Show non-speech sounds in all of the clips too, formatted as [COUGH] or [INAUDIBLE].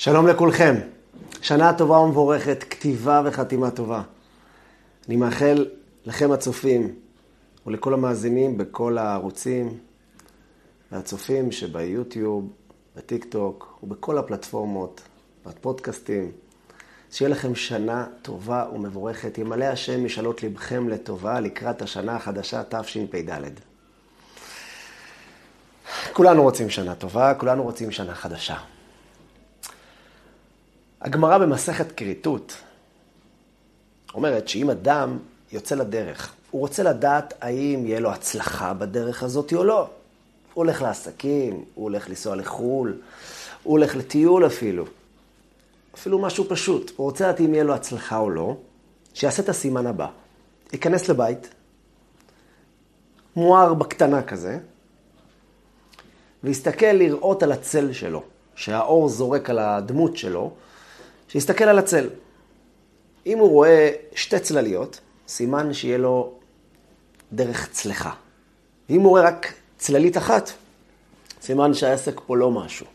שלום לכולכם. שנה טובה ומבורכת, כתיבה וחתימה טובה. אני מאחל לכם הצופים ולכל המאזינים בכל הערוצים והצופים שביוטיוב, בטיק טוק ובכל הפלטפורמות, בפודקאסטים, שיהיה לכם שנה טובה ומבורכת. ימלא השם משאלות לבכם לטובה לקראת השנה החדשה תשפ"ד. כולנו רוצים שנה טובה, כולנו רוצים שנה חדשה. הגמרא במסכת כריתות אומרת שאם אדם יוצא לדרך, הוא רוצה לדעת האם יהיה לו הצלחה בדרך הזאת או לא. הוא הולך לעסקים, הוא הולך לנסוע לחו"ל, הוא הולך לטיול אפילו. אפילו משהו פשוט. הוא רוצה לדעת אם יהיה לו הצלחה או לא, שיעשה את הסימן הבא. ייכנס לבית, מואר בקטנה כזה, ויסתכל לראות על הצל שלו, שהאור זורק על הדמות שלו, שיסתכל על הצל. אם הוא רואה שתי צלליות, סימן שיהיה לו דרך צלחה. אם הוא רואה רק צללית אחת, סימן שהעסק פה לא משהו.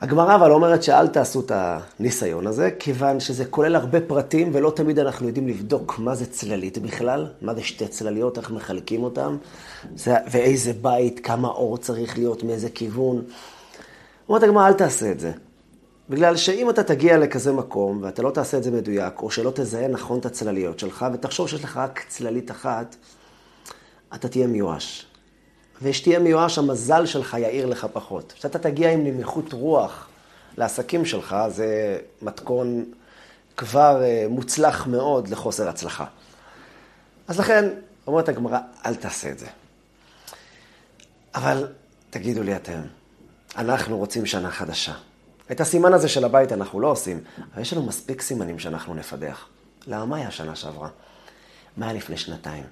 הגמרא אבל אומרת שאל תעשו את הניסיון הזה, כיוון שזה כולל הרבה פרטים, ולא תמיד אנחנו יודעים לבדוק מה זה צללית בכלל, מה זה שתי צלליות, איך מחלקים אותן, ואיזה בית, כמה אור צריך להיות, מאיזה כיוון. אומרת הגמרא, אל תעשה את זה. בגלל שאם אתה תגיע לכזה מקום, ואתה לא תעשה את זה מדויק, או שלא תזהה נכון את הצלליות שלך, ותחשוב שיש לך רק צללית אחת, אתה תהיה מיואש. ושתהיה מיואש, המזל שלך יאיר לך פחות. כשאתה תגיע עם נמיכות רוח לעסקים שלך, זה מתכון כבר אה, מוצלח מאוד לחוסר הצלחה. אז לכן, אומרת הגמרא, אל תעשה את זה. אבל תגידו לי אתם, אנחנו רוצים שנה חדשה. את הסימן הזה של הבית אנחנו לא עושים, אבל יש לנו מספיק סימנים שאנחנו נפדח. למה מה היה שנה שעברה? מה היה לפני שנתיים?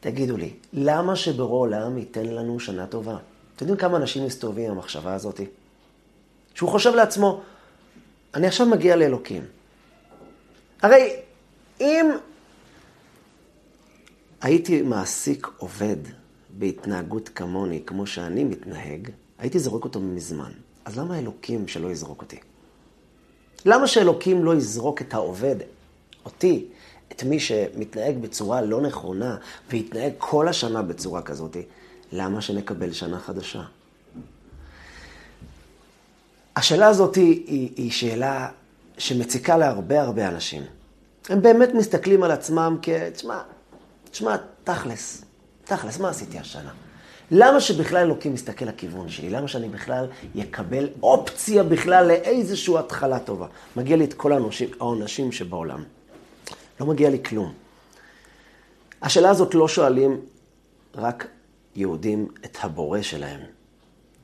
תגידו לי, למה שבורא עולם ייתן לנו שנה טובה? אתם יודעים כמה אנשים מסתובבים עם המחשבה הזאת? שהוא חושב לעצמו, אני עכשיו מגיע לאלוקים. הרי אם הייתי מעסיק עובד בהתנהגות כמוני, כמו שאני מתנהג, הייתי זורק אותו מזמן. אז למה אלוקים שלא יזרוק אותי? למה שאלוקים לא יזרוק את העובד, אותי, את מי שמתנהג בצורה לא נכונה ויתנהג כל השנה בצורה כזאת, למה שנקבל שנה חדשה? השאלה הזאת היא, היא שאלה שמציקה להרבה הרבה אנשים. הם באמת מסתכלים על עצמם כ... תשמע, תשמע, תכלס, תכלס, מה עשיתי השנה? למה שבכלל אלוקים מסתכל לכיוון שלי? למה שאני בכלל יקבל אופציה בכלל לאיזושהי התחלה טובה? מגיע לי את כל האנשים, העונשים שבעולם. לא מגיע לי כלום. השאלה הזאת לא שואלים רק יהודים את הבורא שלהם.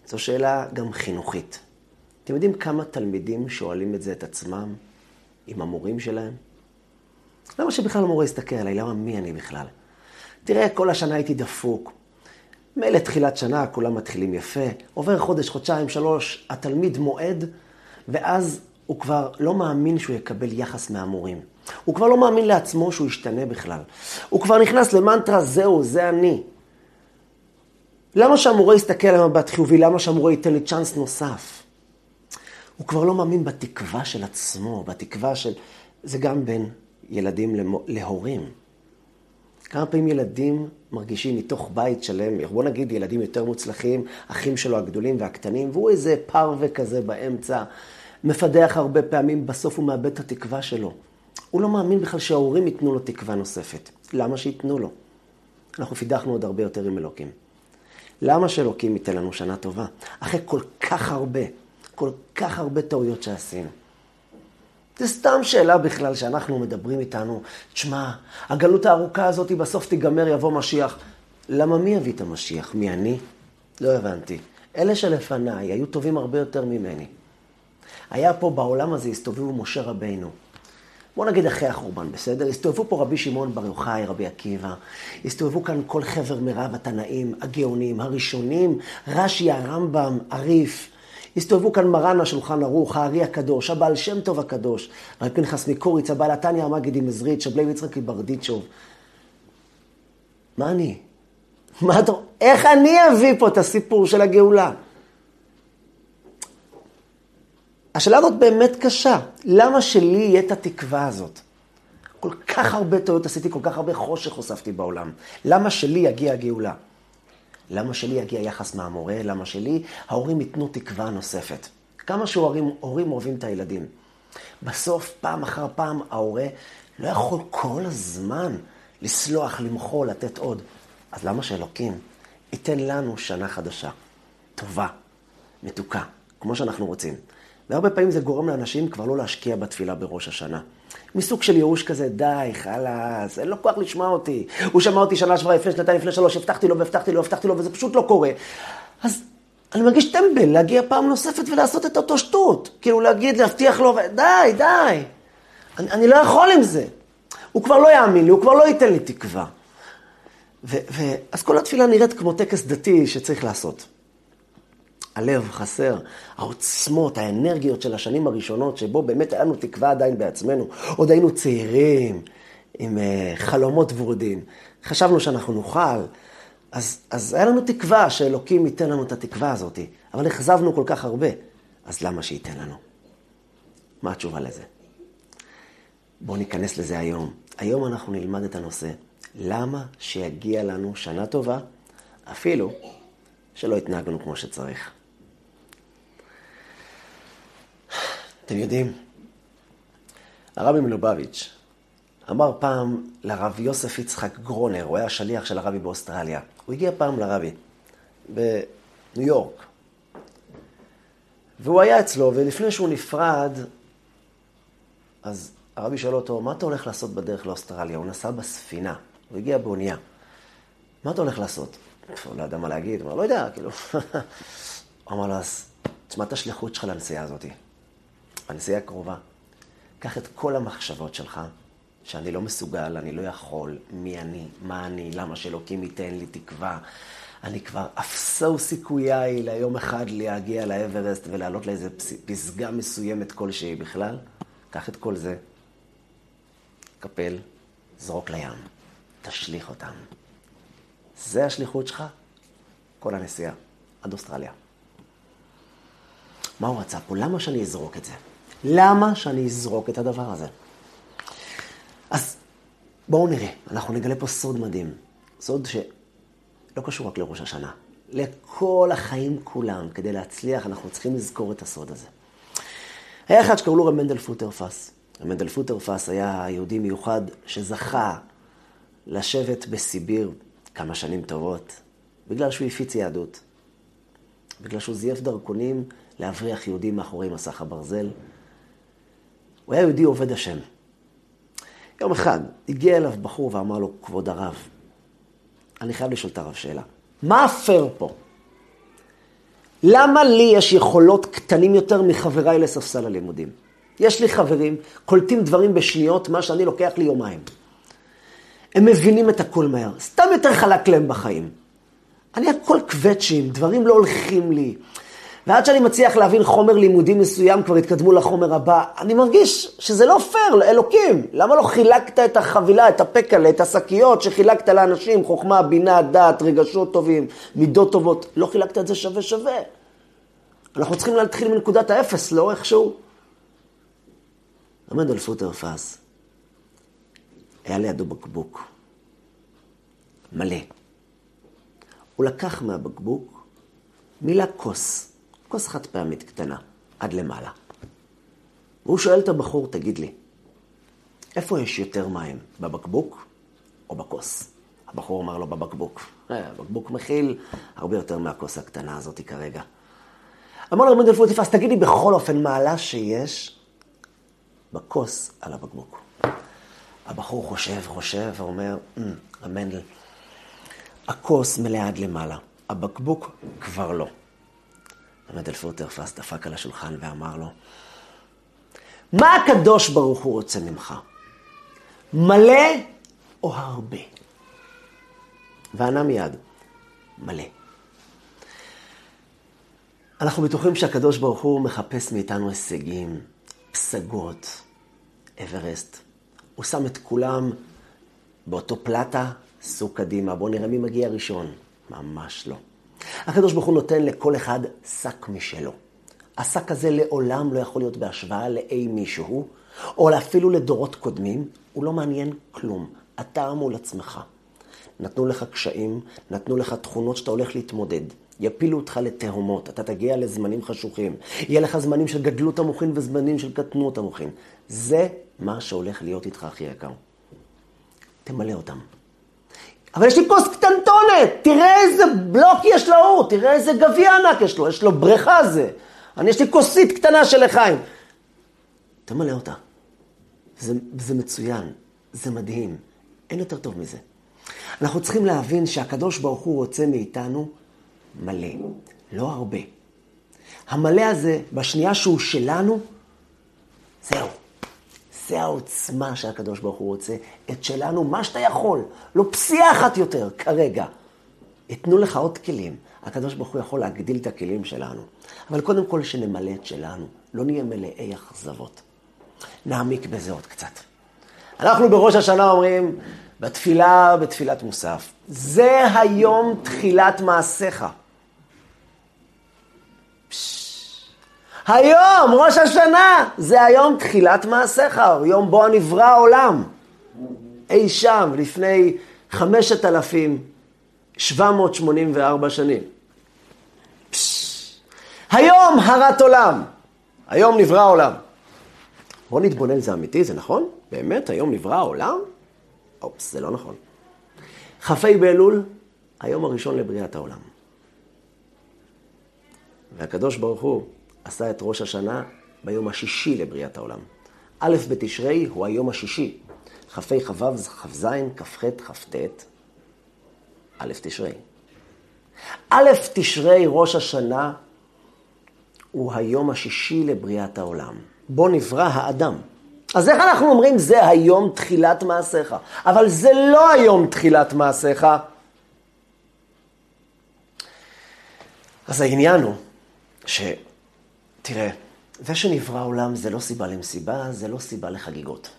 זו שאלה גם חינוכית. אתם יודעים כמה תלמידים שואלים את זה את עצמם עם המורים שלהם? למה שבכלל המורה יסתכל עליי? למה מי אני בכלל? תראה, כל השנה הייתי דפוק. מילא תחילת שנה, כולם מתחילים יפה. עובר חודש, חודשיים, שלוש, התלמיד מועד, ואז הוא כבר לא מאמין שהוא יקבל יחס מהמורים. הוא כבר לא מאמין לעצמו שהוא ישתנה בכלל. הוא כבר נכנס למנטרה, זהו, זה אני. למה שהמורה יסתכל על מבט חיובי? למה שהמורה ייתן לי צ'אנס נוסף? הוא כבר לא מאמין בתקווה של עצמו, בתקווה של... זה גם בין ילדים להורים. כמה פעמים ילדים מרגישים מתוך בית שלם, בוא נגיד ילדים יותר מוצלחים, אחים שלו הגדולים והקטנים, והוא איזה פרווה כזה באמצע, מפדח הרבה פעמים, בסוף הוא מאבד את התקווה שלו. הוא לא מאמין בכלל שההורים ייתנו לו תקווה נוספת. למה שייתנו לו? אנחנו פידחנו עוד הרבה יותר עם אלוקים. למה שאלוקים ייתן לנו שנה טובה? אחרי כל כך הרבה, כל כך הרבה טעויות שעשינו. זה סתם שאלה בכלל שאנחנו מדברים איתנו, תשמע, הגלות הארוכה הזאת בסוף תיגמר, יבוא משיח. למה מי יביא את המשיח? מי אני? לא הבנתי. אלה שלפניי היו טובים הרבה יותר ממני. היה פה בעולם הזה, הסתובבו משה רבינו. בוא נגיד אחרי החורבן, בסדר? הסתובבו פה רבי שמעון בר יוחאי, רבי עקיבא, הסתובבו כאן כל חבר מרב התנאים, הגאונים, הראשונים, רש"י, הרמב"ם, הריף. הסתובבו כאן מרן השולחן ערוך, הארי הקדוש, הבעל שם טוב הקדוש, רבי פנחס מקוריץ, הבעל התניא המגידי מזריץ', שבלי יצחק ברדיצ'וב. מה אני? מה אתה... איך אני אביא פה את הסיפור של הגאולה? השאלה הזאת באמת קשה. למה שלי יהיה את התקווה הזאת? כל כך הרבה טעויות עשיתי, כל כך הרבה חושך הוספתי בעולם. למה שלי יגיע הגאולה? למה שלי יגיע יחס מהמורה? למה שלי ההורים ייתנו תקווה נוספת? כמה שהורים אוהבים את הילדים. בסוף, פעם אחר פעם, ההורה לא יכול כל הזמן לסלוח, למחול, לתת עוד. אז למה שאלוקים ייתן לנו שנה חדשה, טובה, מתוקה, כמו שאנחנו רוצים? והרבה פעמים זה גורם לאנשים כבר לא להשקיע בתפילה בראש השנה. מסוג של ייאוש כזה, די, חלאס, אין לו כוח לשמוע אותי. הוא שמע אותי שנה שעברה, לפני שנתיים, לפני שלוש, הבטחתי לו והבטחתי לו והבטחתי לו, וזה פשוט לא קורה. אז אני מרגיש טמבל להגיע פעם נוספת ולעשות את אותו שטות. כאילו להגיד, להבטיח לו, די, די. אני, אני לא יכול עם זה. הוא כבר לא יאמין לי, הוא כבר לא ייתן לי תקווה. ו, ו, אז כל התפילה נראית כמו טקס דתי שצריך לעשות. הלב חסר, העוצמות, האנרגיות של השנים הראשונות, שבו באמת היה לנו תקווה עדיין בעצמנו. עוד היינו צעירים, עם uh, חלומות ורודים. חשבנו שאנחנו נוכל, אז, אז היה לנו תקווה שאלוקים ייתן לנו את התקווה הזאת, אבל אכזבנו כל כך הרבה, אז למה שייתן לנו? מה התשובה לזה? בואו ניכנס לזה היום. היום אנחנו נלמד את הנושא. למה שיגיע לנו שנה טובה, אפילו שלא התנהגנו כמו שצריך. אתם יודעים, הרבי מלובביץ' אמר פעם לרב יוסף יצחק גרונר, הוא היה שליח של הרבי באוסטרליה. הוא הגיע פעם לרבי בניו יורק. והוא היה אצלו, ולפני שהוא נפרד, אז הרבי שואל אותו, מה אתה הולך לעשות בדרך לאוסטרליה? הוא נסע בספינה, הוא הגיע באונייה. מה אתה הולך לעשות? הוא לא ידע מה להגיד, הוא אמר, לא יודע, כאילו. [LAUGHS] הוא אמר לו, אז תשמע את השליחות שלך לנסיעה הזאת. הנסיעה הקרובה. קח את כל המחשבות שלך, שאני לא מסוגל, אני לא יכול, מי אני, מה אני, למה שאלוקים ייתן לי תקווה. אני כבר אפסו סיכוייי ליום אחד להגיע לאברסט ולעלות לאיזה פסגה מסוימת כלשהי בכלל. קח את כל זה, קפל, זרוק לים, תשליך אותם. זה השליחות שלך, כל הנסיעה, עד אוסטרליה. מה הוא רצה פה? למה שאני אזרוק את זה? למה שאני אזרוק את הדבר הזה? אז בואו נראה, אנחנו נגלה פה סוד מדהים. סוד שלא קשור רק לראש השנה. לכל החיים כולם, כדי להצליח, אנחנו צריכים לזכור את הסוד הזה. היה אחד שקראו לו רב מנדל פוטרפס. רב מנדל פוטרפס היה יהודי מיוחד שזכה לשבת בסיביר כמה שנים טובות, בגלל שהוא הפיץ יהדות. בגלל שהוא זייף דרכונים להבריח יהודים מאחורי מסך הברזל. הוא היה יהודי עובד השם. יום אחד הגיע אליו בחור ואמר לו, כבוד הרב, אני חייב לשאול את הרב שאלה. מה הפייר פה? למה לי יש יכולות קטנים יותר מחבריי לספסל הלימודים? יש לי חברים, קולטים דברים בשניות, מה שאני לוקח לי יומיים. הם מבינים את הכל מהר. סתם יותר חלק להם בחיים. אני הכל קווצ'ים, דברים לא הולכים לי. ועד שאני מצליח להבין חומר לימודי מסוים, כבר התקדמו לחומר הבא. אני מרגיש שזה לא פייר, אלוקים. למה לא חילקת את החבילה, את הפקלה, את השקיות שחילקת לאנשים, חוכמה, בינה, דעת, רגשות טובים, מידות טובות, לא חילקת את זה שווה שווה. אנחנו צריכים להתחיל מנקודת האפס, לא איכשהו. עמד על פוטר פס. היה לידו בקבוק. מלא. הוא לקח מהבקבוק מילה כוס. כוס חד פעמית קטנה, עד למעלה. והוא שואל את הבחור, תגיד לי, איפה יש יותר מים, בבקבוק או בכוס? הבחור אמר לו, בבקבוק. אה, הבקבוק מכיל הרבה יותר מהכוס הקטנה הזאת כרגע. אמר לו רבי דלפוטיפס, תגיד לי בכל אופן מעלה שיש בכוס על הבקבוק. הבחור חושב, חושב, ואומר, המנדל, אמ, הכוס מלאה עד למעלה, הבקבוק כבר לא. עמד אל פוטרפס, דפק על השולחן ואמר לו, מה הקדוש ברוך הוא רוצה ממך? מלא או הרבה? וענה מיד, מלא. אנחנו בטוחים שהקדוש ברוך הוא מחפש מאיתנו הישגים, פסגות, אברסט. הוא שם את כולם באותו פלטה, סוג קדימה. בואו נראה מי מגיע ראשון. ממש לא. הקדוש ברוך הוא נותן לכל אחד שק משלו. השק הזה לעולם לא יכול להיות בהשוואה לאי מישהו, או אפילו לדורות קודמים, הוא לא מעניין כלום. אתה מול עצמך. נתנו לך קשיים, נתנו לך תכונות שאתה הולך להתמודד. יפילו אותך לתהומות, אתה תגיע לזמנים חשוכים. יהיה לך זמנים של גדלות המוחין וזמנים של קטנות המוחין. זה מה שהולך להיות איתך הכי יקר. תמלא אותם. אבל יש לי כוס קטנטונת, תראה איזה בלוק יש להוא, תראה איזה גביע ענק יש לו, יש לו בריכה זה. אני, יש לי כוסית קטנה של לחיים. תמלא אותה. זה, זה מצוין, זה מדהים, אין יותר טוב מזה. אנחנו צריכים להבין שהקדוש ברוך הוא רוצה מאיתנו מלא, לא הרבה. המלא הזה, בשנייה שהוא שלנו, זהו. זה העוצמה שהקדוש ברוך הוא רוצה. את שלנו, מה שאתה יכול. לא פסיעה אחת יותר, כרגע. יתנו לך עוד כלים. הקדוש ברוך הוא יכול להגדיל את הכלים שלנו. אבל קודם כל שנמלא את שלנו. לא נהיה מלאי אכזבות. נעמיק בזה עוד קצת. אנחנו בראש השנה אומרים, בתפילה, בתפילת מוסף, זה היום תחילת מעשיך. היום, ראש השנה, זה היום תחילת מעשיך, יום בו נברא העולם. אי שם, לפני 5,784 שנים. היום הרת עולם, היום נברא העולם. בוא נתבונן, זה אמיתי, זה נכון? באמת, היום נברא העולם? אופס, זה לא נכון. כ"ה באלול, היום הראשון לבריאת העולם. והקדוש ברוך הוא עשה את ראש השנה ביום השישי לבריאת העולם. א' בתשרי הוא היום השישי. כ"ה כ"ו, כ"ז, כ"ח, כ"ט, א' תשרי. א' תשרי, ראש השנה, הוא היום השישי לבריאת העולם. בו נברא האדם. אז איך אנחנו אומרים זה היום תחילת מעשיך? אבל זה לא היום תחילת מעשיך. אז העניין הוא ש... תראה, זה שנברא עולם זה לא סיבה למסיבה, זה לא סיבה לחגיגות.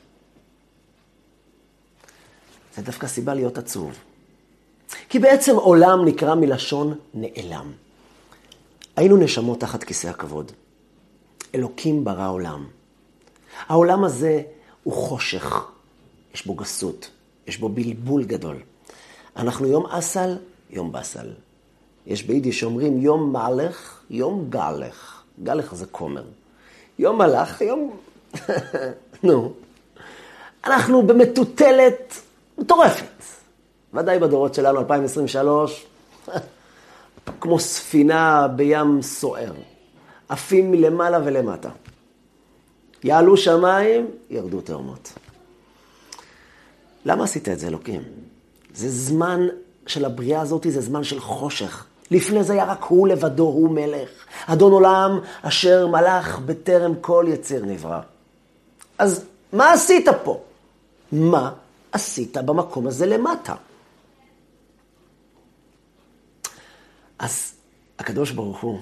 זה דווקא סיבה להיות עצוב. כי בעצם עולם נקרא מלשון נעלם. היינו נשמות תחת כיסא הכבוד. אלוקים ברא עולם. העולם הזה הוא חושך, יש בו גסות, יש בו בלבול גדול. אנחנו יום אסל, יום באסל. יש ביידיש שאומרים יום מלך, יום גלך. גלך זה כומר. יום מלאך, יום... [LAUGHS] נו. אנחנו במטוטלת מטורפת. ודאי בדורות שלנו, 2023, [LAUGHS] כמו ספינה בים סוער. עפים מלמעלה ולמטה. יעלו שמיים, ירדו תאומות. למה עשית את זה, אלוקים? זה זמן של הבריאה הזאת, זה זמן של חושך. לפני זה היה רק הוא לבדו, הוא מלך. אדון עולם אשר מלך בטרם כל יציר נברא. אז מה עשית פה? מה עשית במקום הזה למטה? אז הקדוש ברוך הוא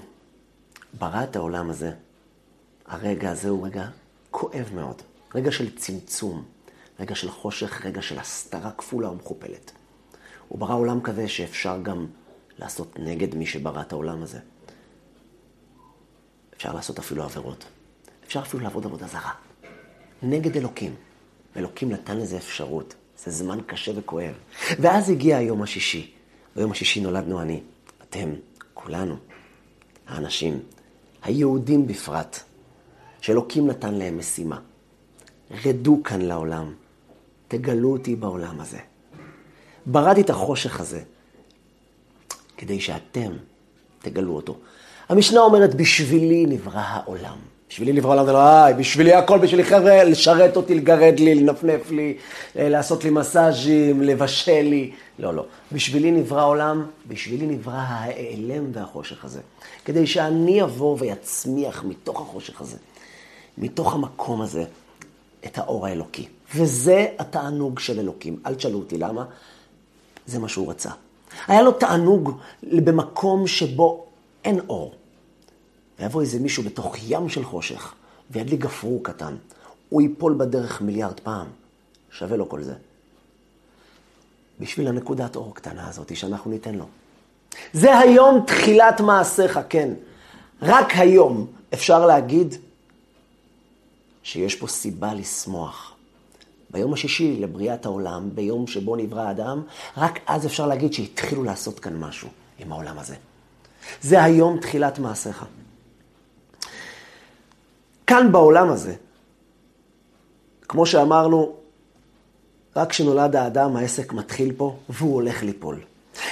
ברא את העולם הזה. הרגע הזה הוא רגע כואב מאוד. רגע של צמצום, רגע של חושך, רגע של הסתרה כפולה ומכופלת. הוא ברא עולם כזה שאפשר גם לעשות נגד מי שברא את העולם הזה. אפשר לעשות אפילו עבירות. אפשר אפילו לעבוד עבודה זרה. נגד אלוקים. ואלוקים נתן לזה אפשרות. זה זמן קשה וכואב. ואז הגיע היום השישי. ביום השישי נולדנו אני, אתם, כולנו, האנשים, היהודים בפרט, שאלוקים נתן להם משימה. רדו כאן לעולם, תגלו אותי בעולם הזה. בראתי את החושך הזה, כדי שאתם תגלו אותו. המשנה אומרת, בשבילי נברא העולם. בשבילי זה לא, איי, בשבילי הכל, בשבילי חבר'ה, לשרת אותי, לגרד לי, לנפנף לי, אה, לעשות לי מסאז'ים, לבשל לי. לא, לא. בשבילי נברא העולם, בשבילי נברא ההיעלם והחושך הזה. כדי שאני אבוא ויצמיח מתוך החושך הזה, מתוך המקום הזה, את האור האלוקי. וזה התענוג של אלוקים. אל תשאלו אותי למה, זה מה שהוא רצה. היה לו תענוג במקום שבו אין אור. ויבוא איזה מישהו בתוך ים של חושך, וידליק גפרור קטן. הוא ייפול בדרך מיליארד פעם. שווה לו כל זה. בשביל הנקודת אור הקטנה הזאת שאנחנו ניתן לו. זה היום תחילת מעשיך, כן. רק היום אפשר להגיד שיש פה סיבה לשמוח. ביום השישי לבריאת העולם, ביום שבו נברא האדם, רק אז אפשר להגיד שהתחילו לעשות כאן משהו עם העולם הזה. זה היום תחילת מעשיך. כאן בעולם הזה, כמו שאמרנו, רק כשנולד האדם העסק מתחיל פה והוא הולך ליפול.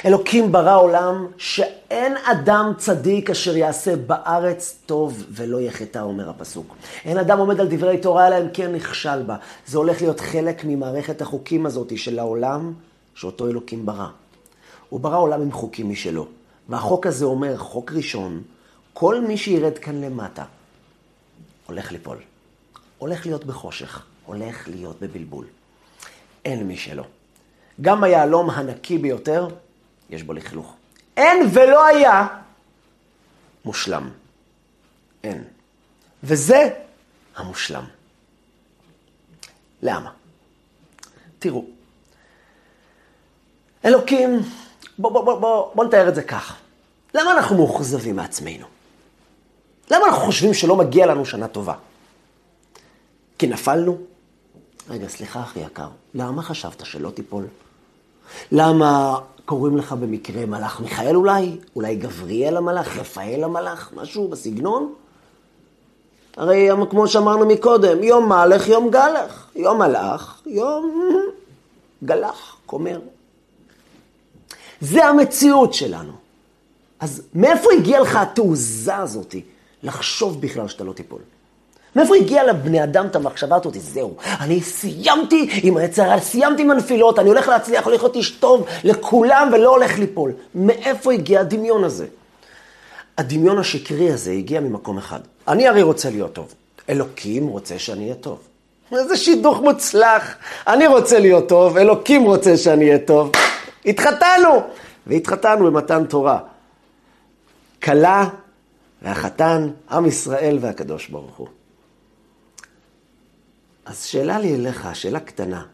אלוקים ברא עולם שאין אדם צדיק אשר יעשה בארץ טוב ולא יחטא, אומר הפסוק. אין אדם עומד על דברי תורה אלא אם כן נכשל בה. זה הולך להיות חלק ממערכת החוקים הזאת של העולם שאותו אלוקים ברא. הוא ברא עולם עם חוקים משלו. והחוק הזה אומר, חוק ראשון, כל מי שירד כאן למטה הולך ליפול. הולך להיות בחושך, הולך להיות בבלבול. אין מי שלא. גם היהלום הנקי ביותר, יש בו לכלוך. אין ולא היה מושלם. אין. וזה המושלם. למה? תראו, אלוקים, בואו בוא, בוא, בוא, בוא נתאר את זה כך. למה אנחנו מאוכזבים מעצמנו? למה אנחנו חושבים שלא מגיע לנו שנה טובה? כי נפלנו? רגע, סליחה, אחי יקר, למה חשבת שלא תיפול? למה קוראים לך במקרה מלאך מיכאל אולי? אולי גבריאל המלאך, רפאל המלאך, משהו בסגנון? הרי כמו שאמרנו מקודם, יום מלך, יום גלח. יום מלאך, יום גלח, כומר. זה המציאות שלנו. אז מאיפה הגיעה לך התעוזה הזאת לחשוב בכלל שאתה לא תיפול? מאיפה הגיע לבני אדם את המחשבה הזאת? זהו, אני סיימתי עם היצרה, סיימתי עם הנפילות, אני הולך להצליח, הולך להיות איש טוב לכולם ולא הולך ליפול. מאיפה הגיע הדמיון הזה? הדמיון השקרי הזה הגיע ממקום אחד. אני הרי רוצה להיות טוב. אלוקים רוצה שאני אהיה טוב. איזה שידוך מוצלח. אני רוצה להיות טוב, אלוקים רוצה שאני אהיה טוב. התחתנו! והתחתנו במתן תורה. כלה והחתן, עם ישראל והקדוש ברוך הוא. אז שאלה לי אליך, שאלה קטנה.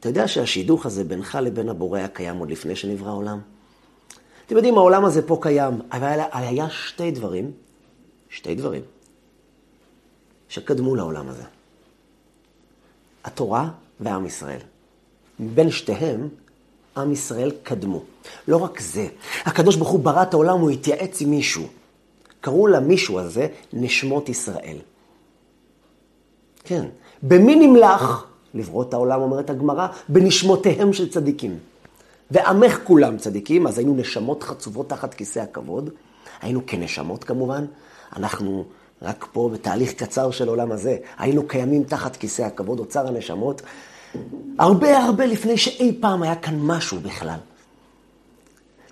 אתה יודע שהשידוך הזה בינך לבין הבורא היה קיים עוד לפני שנברא העולם? אתם יודעים, העולם הזה פה קיים, אבל היה שתי דברים, שתי דברים, שקדמו לעולם הזה. התורה ועם ישראל. בין שתיהם, עם ישראל קדמו. לא רק זה, הקדוש ברוך הוא ברא את העולם, הוא התייעץ עם מישהו. קראו למישהו הזה נשמות ישראל. כן. במי נמלך? את העולם, אומרת הגמרא, בנשמותיהם של צדיקים. ועמך כולם צדיקים, אז היינו נשמות חצובות תחת כיסא הכבוד. היינו כנשמות כמובן. אנחנו רק פה בתהליך קצר של עולם הזה, היינו קיימים תחת כיסא הכבוד, אוצר הנשמות, הרבה הרבה לפני שאי פעם היה כאן משהו בכלל.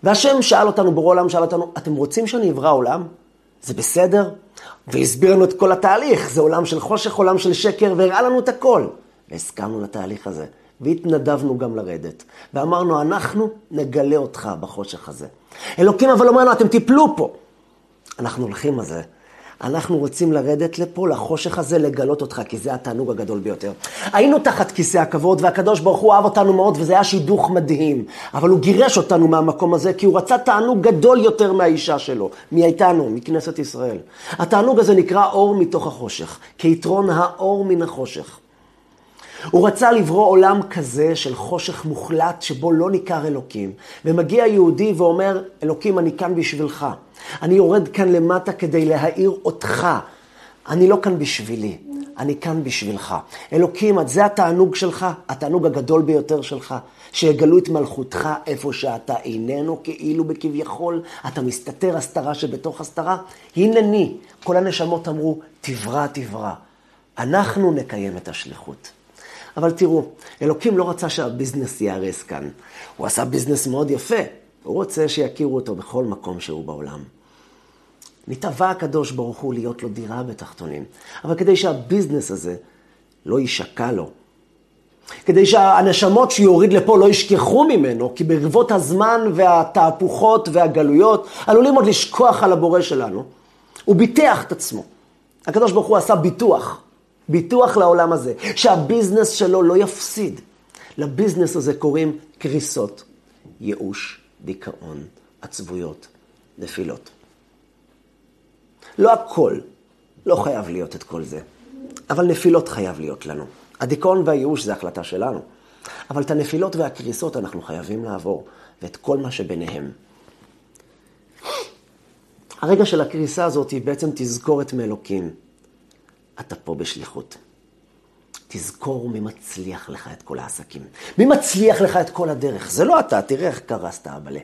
והשם שאל אותנו, בורא עולם שאל אותנו, אתם רוצים שאני אברא עולם? זה בסדר? והסביר לנו את כל התהליך, זה עולם של חושך, עולם של שקר, והראה לנו את הכל. והסכמנו לתהליך הזה, והתנדבנו גם לרדת. ואמרנו, אנחנו נגלה אותך בחושך הזה. אלוקים אבל אומר לנו, אתם תיפלו פה. אנחנו הולכים על זה. אנחנו רוצים לרדת לפה, לחושך הזה, לגלות אותך, כי זה התענוג הגדול ביותר. היינו תחת כיסא הכבוד, והקדוש ברוך הוא אהב אותנו מאוד, וזה היה שידוך מדהים. אבל הוא גירש אותנו מהמקום הזה, כי הוא רצה תענוג גדול יותר מהאישה שלו, מאיתנו, מכנסת ישראל. התענוג הזה נקרא אור מתוך החושך, כיתרון האור מן החושך. הוא רצה לברוא עולם כזה של חושך מוחלט שבו לא ניכר אלוקים. ומגיע יהודי ואומר, אלוקים, אני כאן בשבילך. אני יורד כאן למטה כדי להאיר אותך. אני לא כאן בשבילי, אני כאן בשבילך. אלוקים, זה התענוג שלך, התענוג הגדול ביותר שלך, שיגלו את מלכותך איפה שאתה איננו כאילו בכביכול, אתה מסתתר הסתרה שבתוך הסתרה. הנני, כל הנשמות אמרו, תברא, תברא. אנחנו נקיים את השליחות. אבל תראו, אלוקים לא רצה שהביזנס ייהרס כאן. הוא עשה ביזנס מאוד יפה. הוא רוצה שיכירו אותו בכל מקום שהוא בעולם. נתבע הקדוש ברוך הוא להיות לו דירה בתחתונים. אבל כדי שהביזנס הזה לא יישקע לו, כדי שהנשמות שיוריד לפה לא ישכחו ממנו, כי ברבות הזמן והתהפוכות והגלויות עלולים עוד לשכוח על הבורא שלנו. הוא ביטח את עצמו. הקדוש ברוך הוא עשה ביטוח. ביטוח לעולם הזה, שהביזנס שלו לא יפסיד. לביזנס הזה קוראים קריסות, ייאוש, דיכאון, עצבויות, נפילות. לא הכל, לא חייב להיות את כל זה, אבל נפילות חייב להיות לנו. הדיכאון והייאוש זה החלטה שלנו, אבל את הנפילות והקריסות אנחנו חייבים לעבור, ואת כל מה שביניהם. הרגע של הקריסה הזאת היא בעצם תזכורת מאלוקים. אתה פה בשליחות. תזכור מי מצליח לך את כל העסקים. מי מצליח לך את כל הדרך. זה לא אתה, תראה איך קרסת, אבאלה.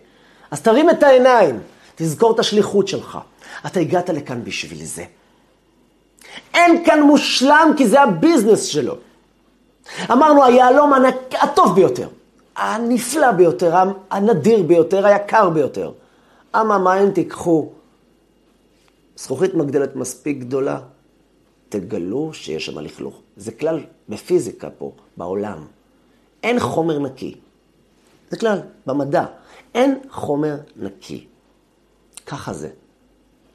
אז תרים את העיניים, תזכור את השליחות שלך. אתה הגעת לכאן בשביל זה. אין כאן מושלם כי זה הביזנס שלו. אמרנו, היהלום הטוב ביותר, הנפלא ביותר, הנדיר ביותר, היקר ביותר. אממה, אם תיקחו זכוכית מגדלת מספיק גדולה, תגלו שיש שם לכלוך. זה כלל בפיזיקה פה, בעולם. אין חומר נקי. זה כלל, במדע. אין חומר נקי. ככה זה.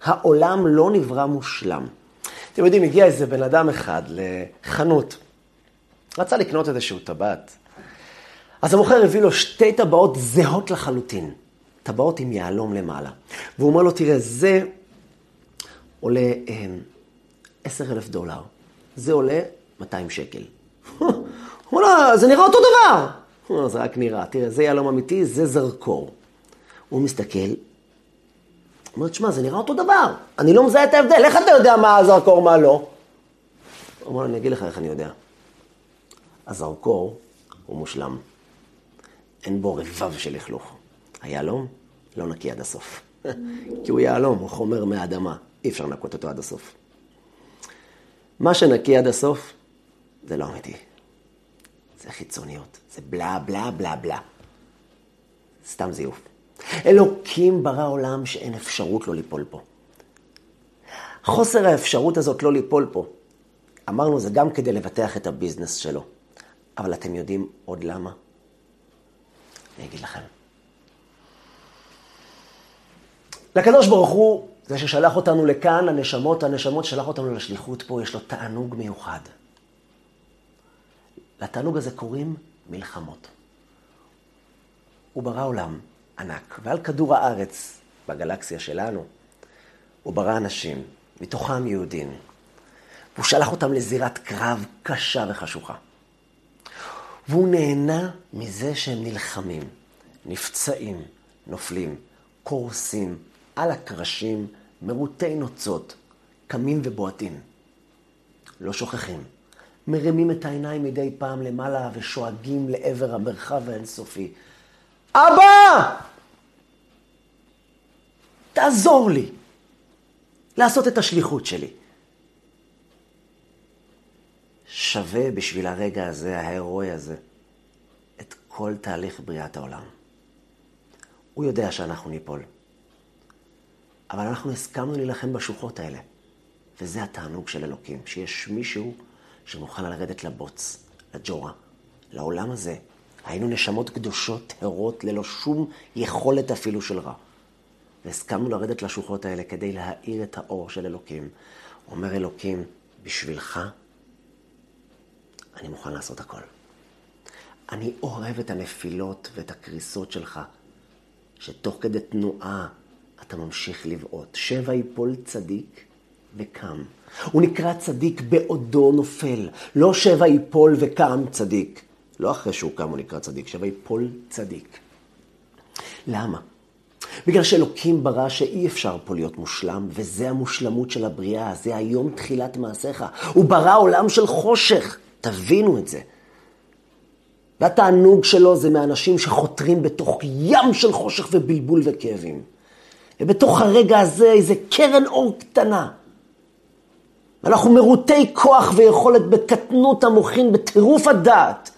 העולם לא נברא מושלם. אתם יודעים, הגיע איזה בן אדם אחד לחנות. רצה לקנות איזשהו טבעת. אז המוכר הביא לו שתי טבעות זהות לחלוטין. טבעות עם יהלום למעלה. והוא אומר לו, תראה, זה עולה אה, עשר אלף דולר. זה עולה 200 שקל. [LAUGHS] לו, זה נראה אותו דבר. [LAUGHS] זה רק נראה. תראה, זה יהלום אמיתי, זה זרקור. הוא מסתכל, אומר, תשמע, זה נראה אותו דבר. אני לא מזהה את ההבדל, איך אתה יודע מה הזרקור, מה לא? הוא אומר, אני אגיד לך איך אני יודע. הזרקור הוא מושלם. אין בו רבב של לכלוך. היהלום לא נקי עד הסוף. [LAUGHS] כי הוא יהלום, הוא חומר מהאדמה. אי אפשר לנקות אותו עד הסוף. מה שנקי עד הסוף, זה לא אמיתי. זה חיצוניות. זה בלה בלה בלה בלה. סתם זיוף. אלוקים ברא עולם שאין אפשרות לא ליפול פה. חוסר האפשרות הזאת לא ליפול פה, אמרנו, זה גם כדי לבטח את הביזנס שלו. אבל אתם יודעים עוד למה? אני אגיד לכם. לקדוש ברוך הוא, זה ששלח אותנו לכאן, הנשמות, הנשמות שלח אותנו לשליחות פה, יש לו תענוג מיוחד. לתענוג הזה קוראים מלחמות. הוא ברא עולם ענק, ועל כדור הארץ, בגלקסיה שלנו, הוא ברא אנשים, מתוכם יהודים, והוא שלח אותם לזירת קרב קשה וחשוכה. והוא נהנה מזה שהם נלחמים, נפצעים, נופלים, קורסים, על הקרשים, מרוטי נוצות, קמים ובועטים. לא שוכחים, מרימים את העיניים מדי פעם למעלה ושואגים לעבר המרחב האינסופי. אבא! תעזור לי לעשות את השליחות שלי. שווה בשביל הרגע הזה, ההירואי הזה, את כל תהליך בריאת העולם. הוא יודע שאנחנו ניפול. אבל אנחנו הסכמנו להילחם בשוחות האלה. וזה התענוג של אלוקים, שיש מישהו שמוכן לרדת לבוץ, לג'ורה, לעולם הזה. היינו נשמות קדושות, טהורות, ללא שום יכולת אפילו של רע. והסכמנו לרדת לשוחות האלה כדי להאיר את האור של אלוקים. אומר אלוקים, בשבילך אני מוכן לעשות הכל. אני אוהב את הנפילות ואת הקריסות שלך, שתוך כדי תנועה אתה ממשיך לבעוט. שבע יפול צדיק וקם. הוא נקרא צדיק בעודו נופל, לא שבע יפול וקם צדיק. לא אחרי שהוא קם הוא נקרא צדיק, שבע יפול צדיק. למה? בגלל שאלוקים ברא שאי אפשר פה להיות מושלם, וזה המושלמות של הבריאה, זה היום תחילת מעשיך. הוא ברא עולם של חושך. תבינו את זה. והתענוג שלו זה מאנשים שחותרים בתוך ים של חושך ובלבול וכאבים. ובתוך הרגע הזה איזה קרן אור קטנה. אנחנו מרוטי כוח ויכולת בקטנות המוחין, בטירוף הדעת.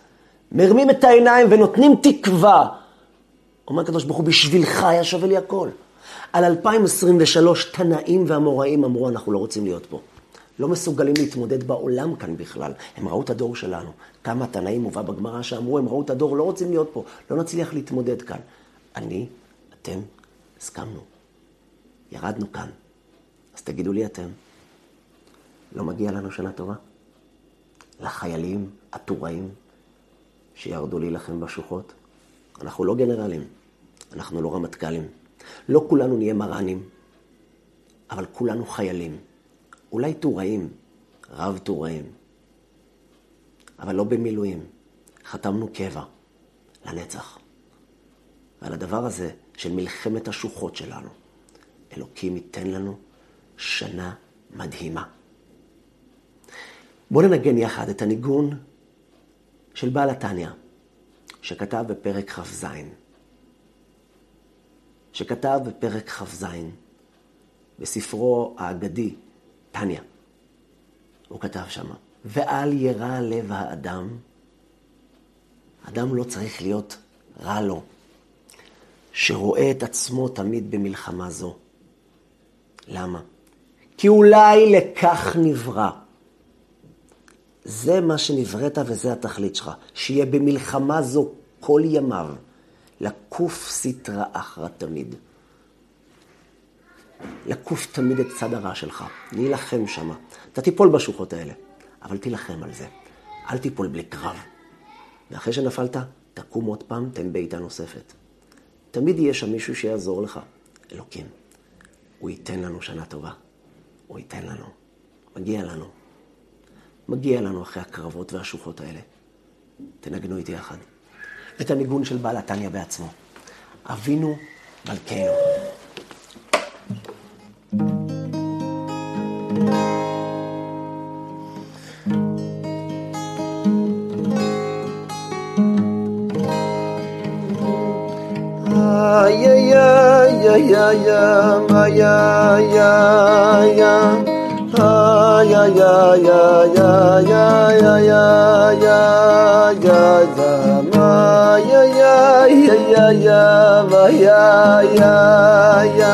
מרמים את העיניים ונותנים תקווה. אומר הקדוש ברוך הוא, בשבילך היה שווה לי הכל. על 2023 תנאים ואמוראים אמרו, אנחנו לא רוצים להיות פה. לא מסוגלים להתמודד בעולם כאן בכלל. הם ראו את הדור שלנו. כמה תנאים מובא בגמרא שאמרו, הם ראו את הדור, לא רוצים להיות פה, לא נצליח להתמודד כאן. אני, אתם, הסכמנו. ירדנו כאן. אז תגידו לי אתם, לא מגיע לנו שנה טובה? לחיילים הטוראים שירדו להילחם בשוחות? אנחנו לא גנרלים, אנחנו לא רמטכ"לים. לא כולנו נהיה מר"נים, אבל כולנו חיילים. אולי טוראים, רב טוראים, אבל לא במילואים. חתמנו קבע לנצח. ועל הדבר הזה של מלחמת השוחות שלנו, אלוקים ייתן לנו שנה מדהימה. בואו ננגן יחד את הניגון של בעל התניא, שכתב בפרק כ"ז. שכתב בפרק כ"ז, בספרו האגדי, תניא. הוא כתב שמה, ואל ירע לב האדם, אדם לא צריך להיות רע לו, שרואה את עצמו תמיד במלחמה זו. למה? כי אולי לכך נברא. זה מה שנבראת וזה התכלית שלך, שיהיה במלחמה זו כל ימיו, לקוף סטרא אחרא תמיד. לקוף תמיד את צד הרע שלך, להילחם שמה. אתה תיפול בשוחות האלה, אבל תילחם על זה. אל תיפול בלי קרב. ואחרי שנפלת, תקום עוד פעם, תן בעיטה נוספת. תמיד יהיה שם מישהו שיעזור לך. אלוקים, הוא ייתן לנו שנה טובה. הוא ייתן לנו. מגיע לנו. מגיע לנו אחרי הקרבות והשוחות האלה. תנגנו איתי יחד. את הניגון של בעל התניא בעצמו. אבינו מלכנו. Ya ya ma ya ya ya ah ya ya ya ya ya ya ya ya ya ya ma ya ya ya ya ya ma ya ya ya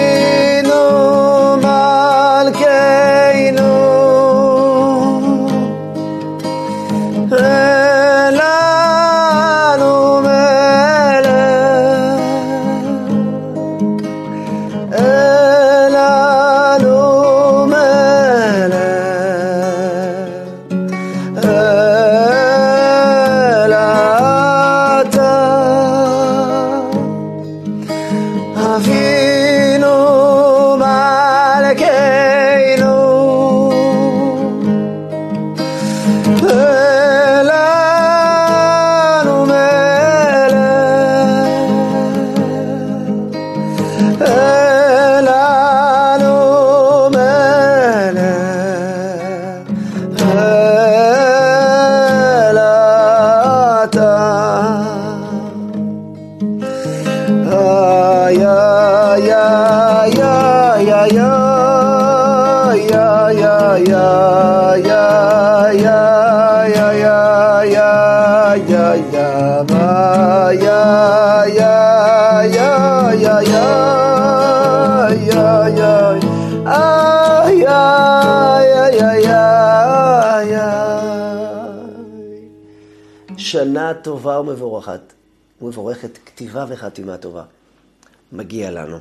טובה ומבורכת, ומבורכת כתיבה וחתימה טובה. מגיע לנו.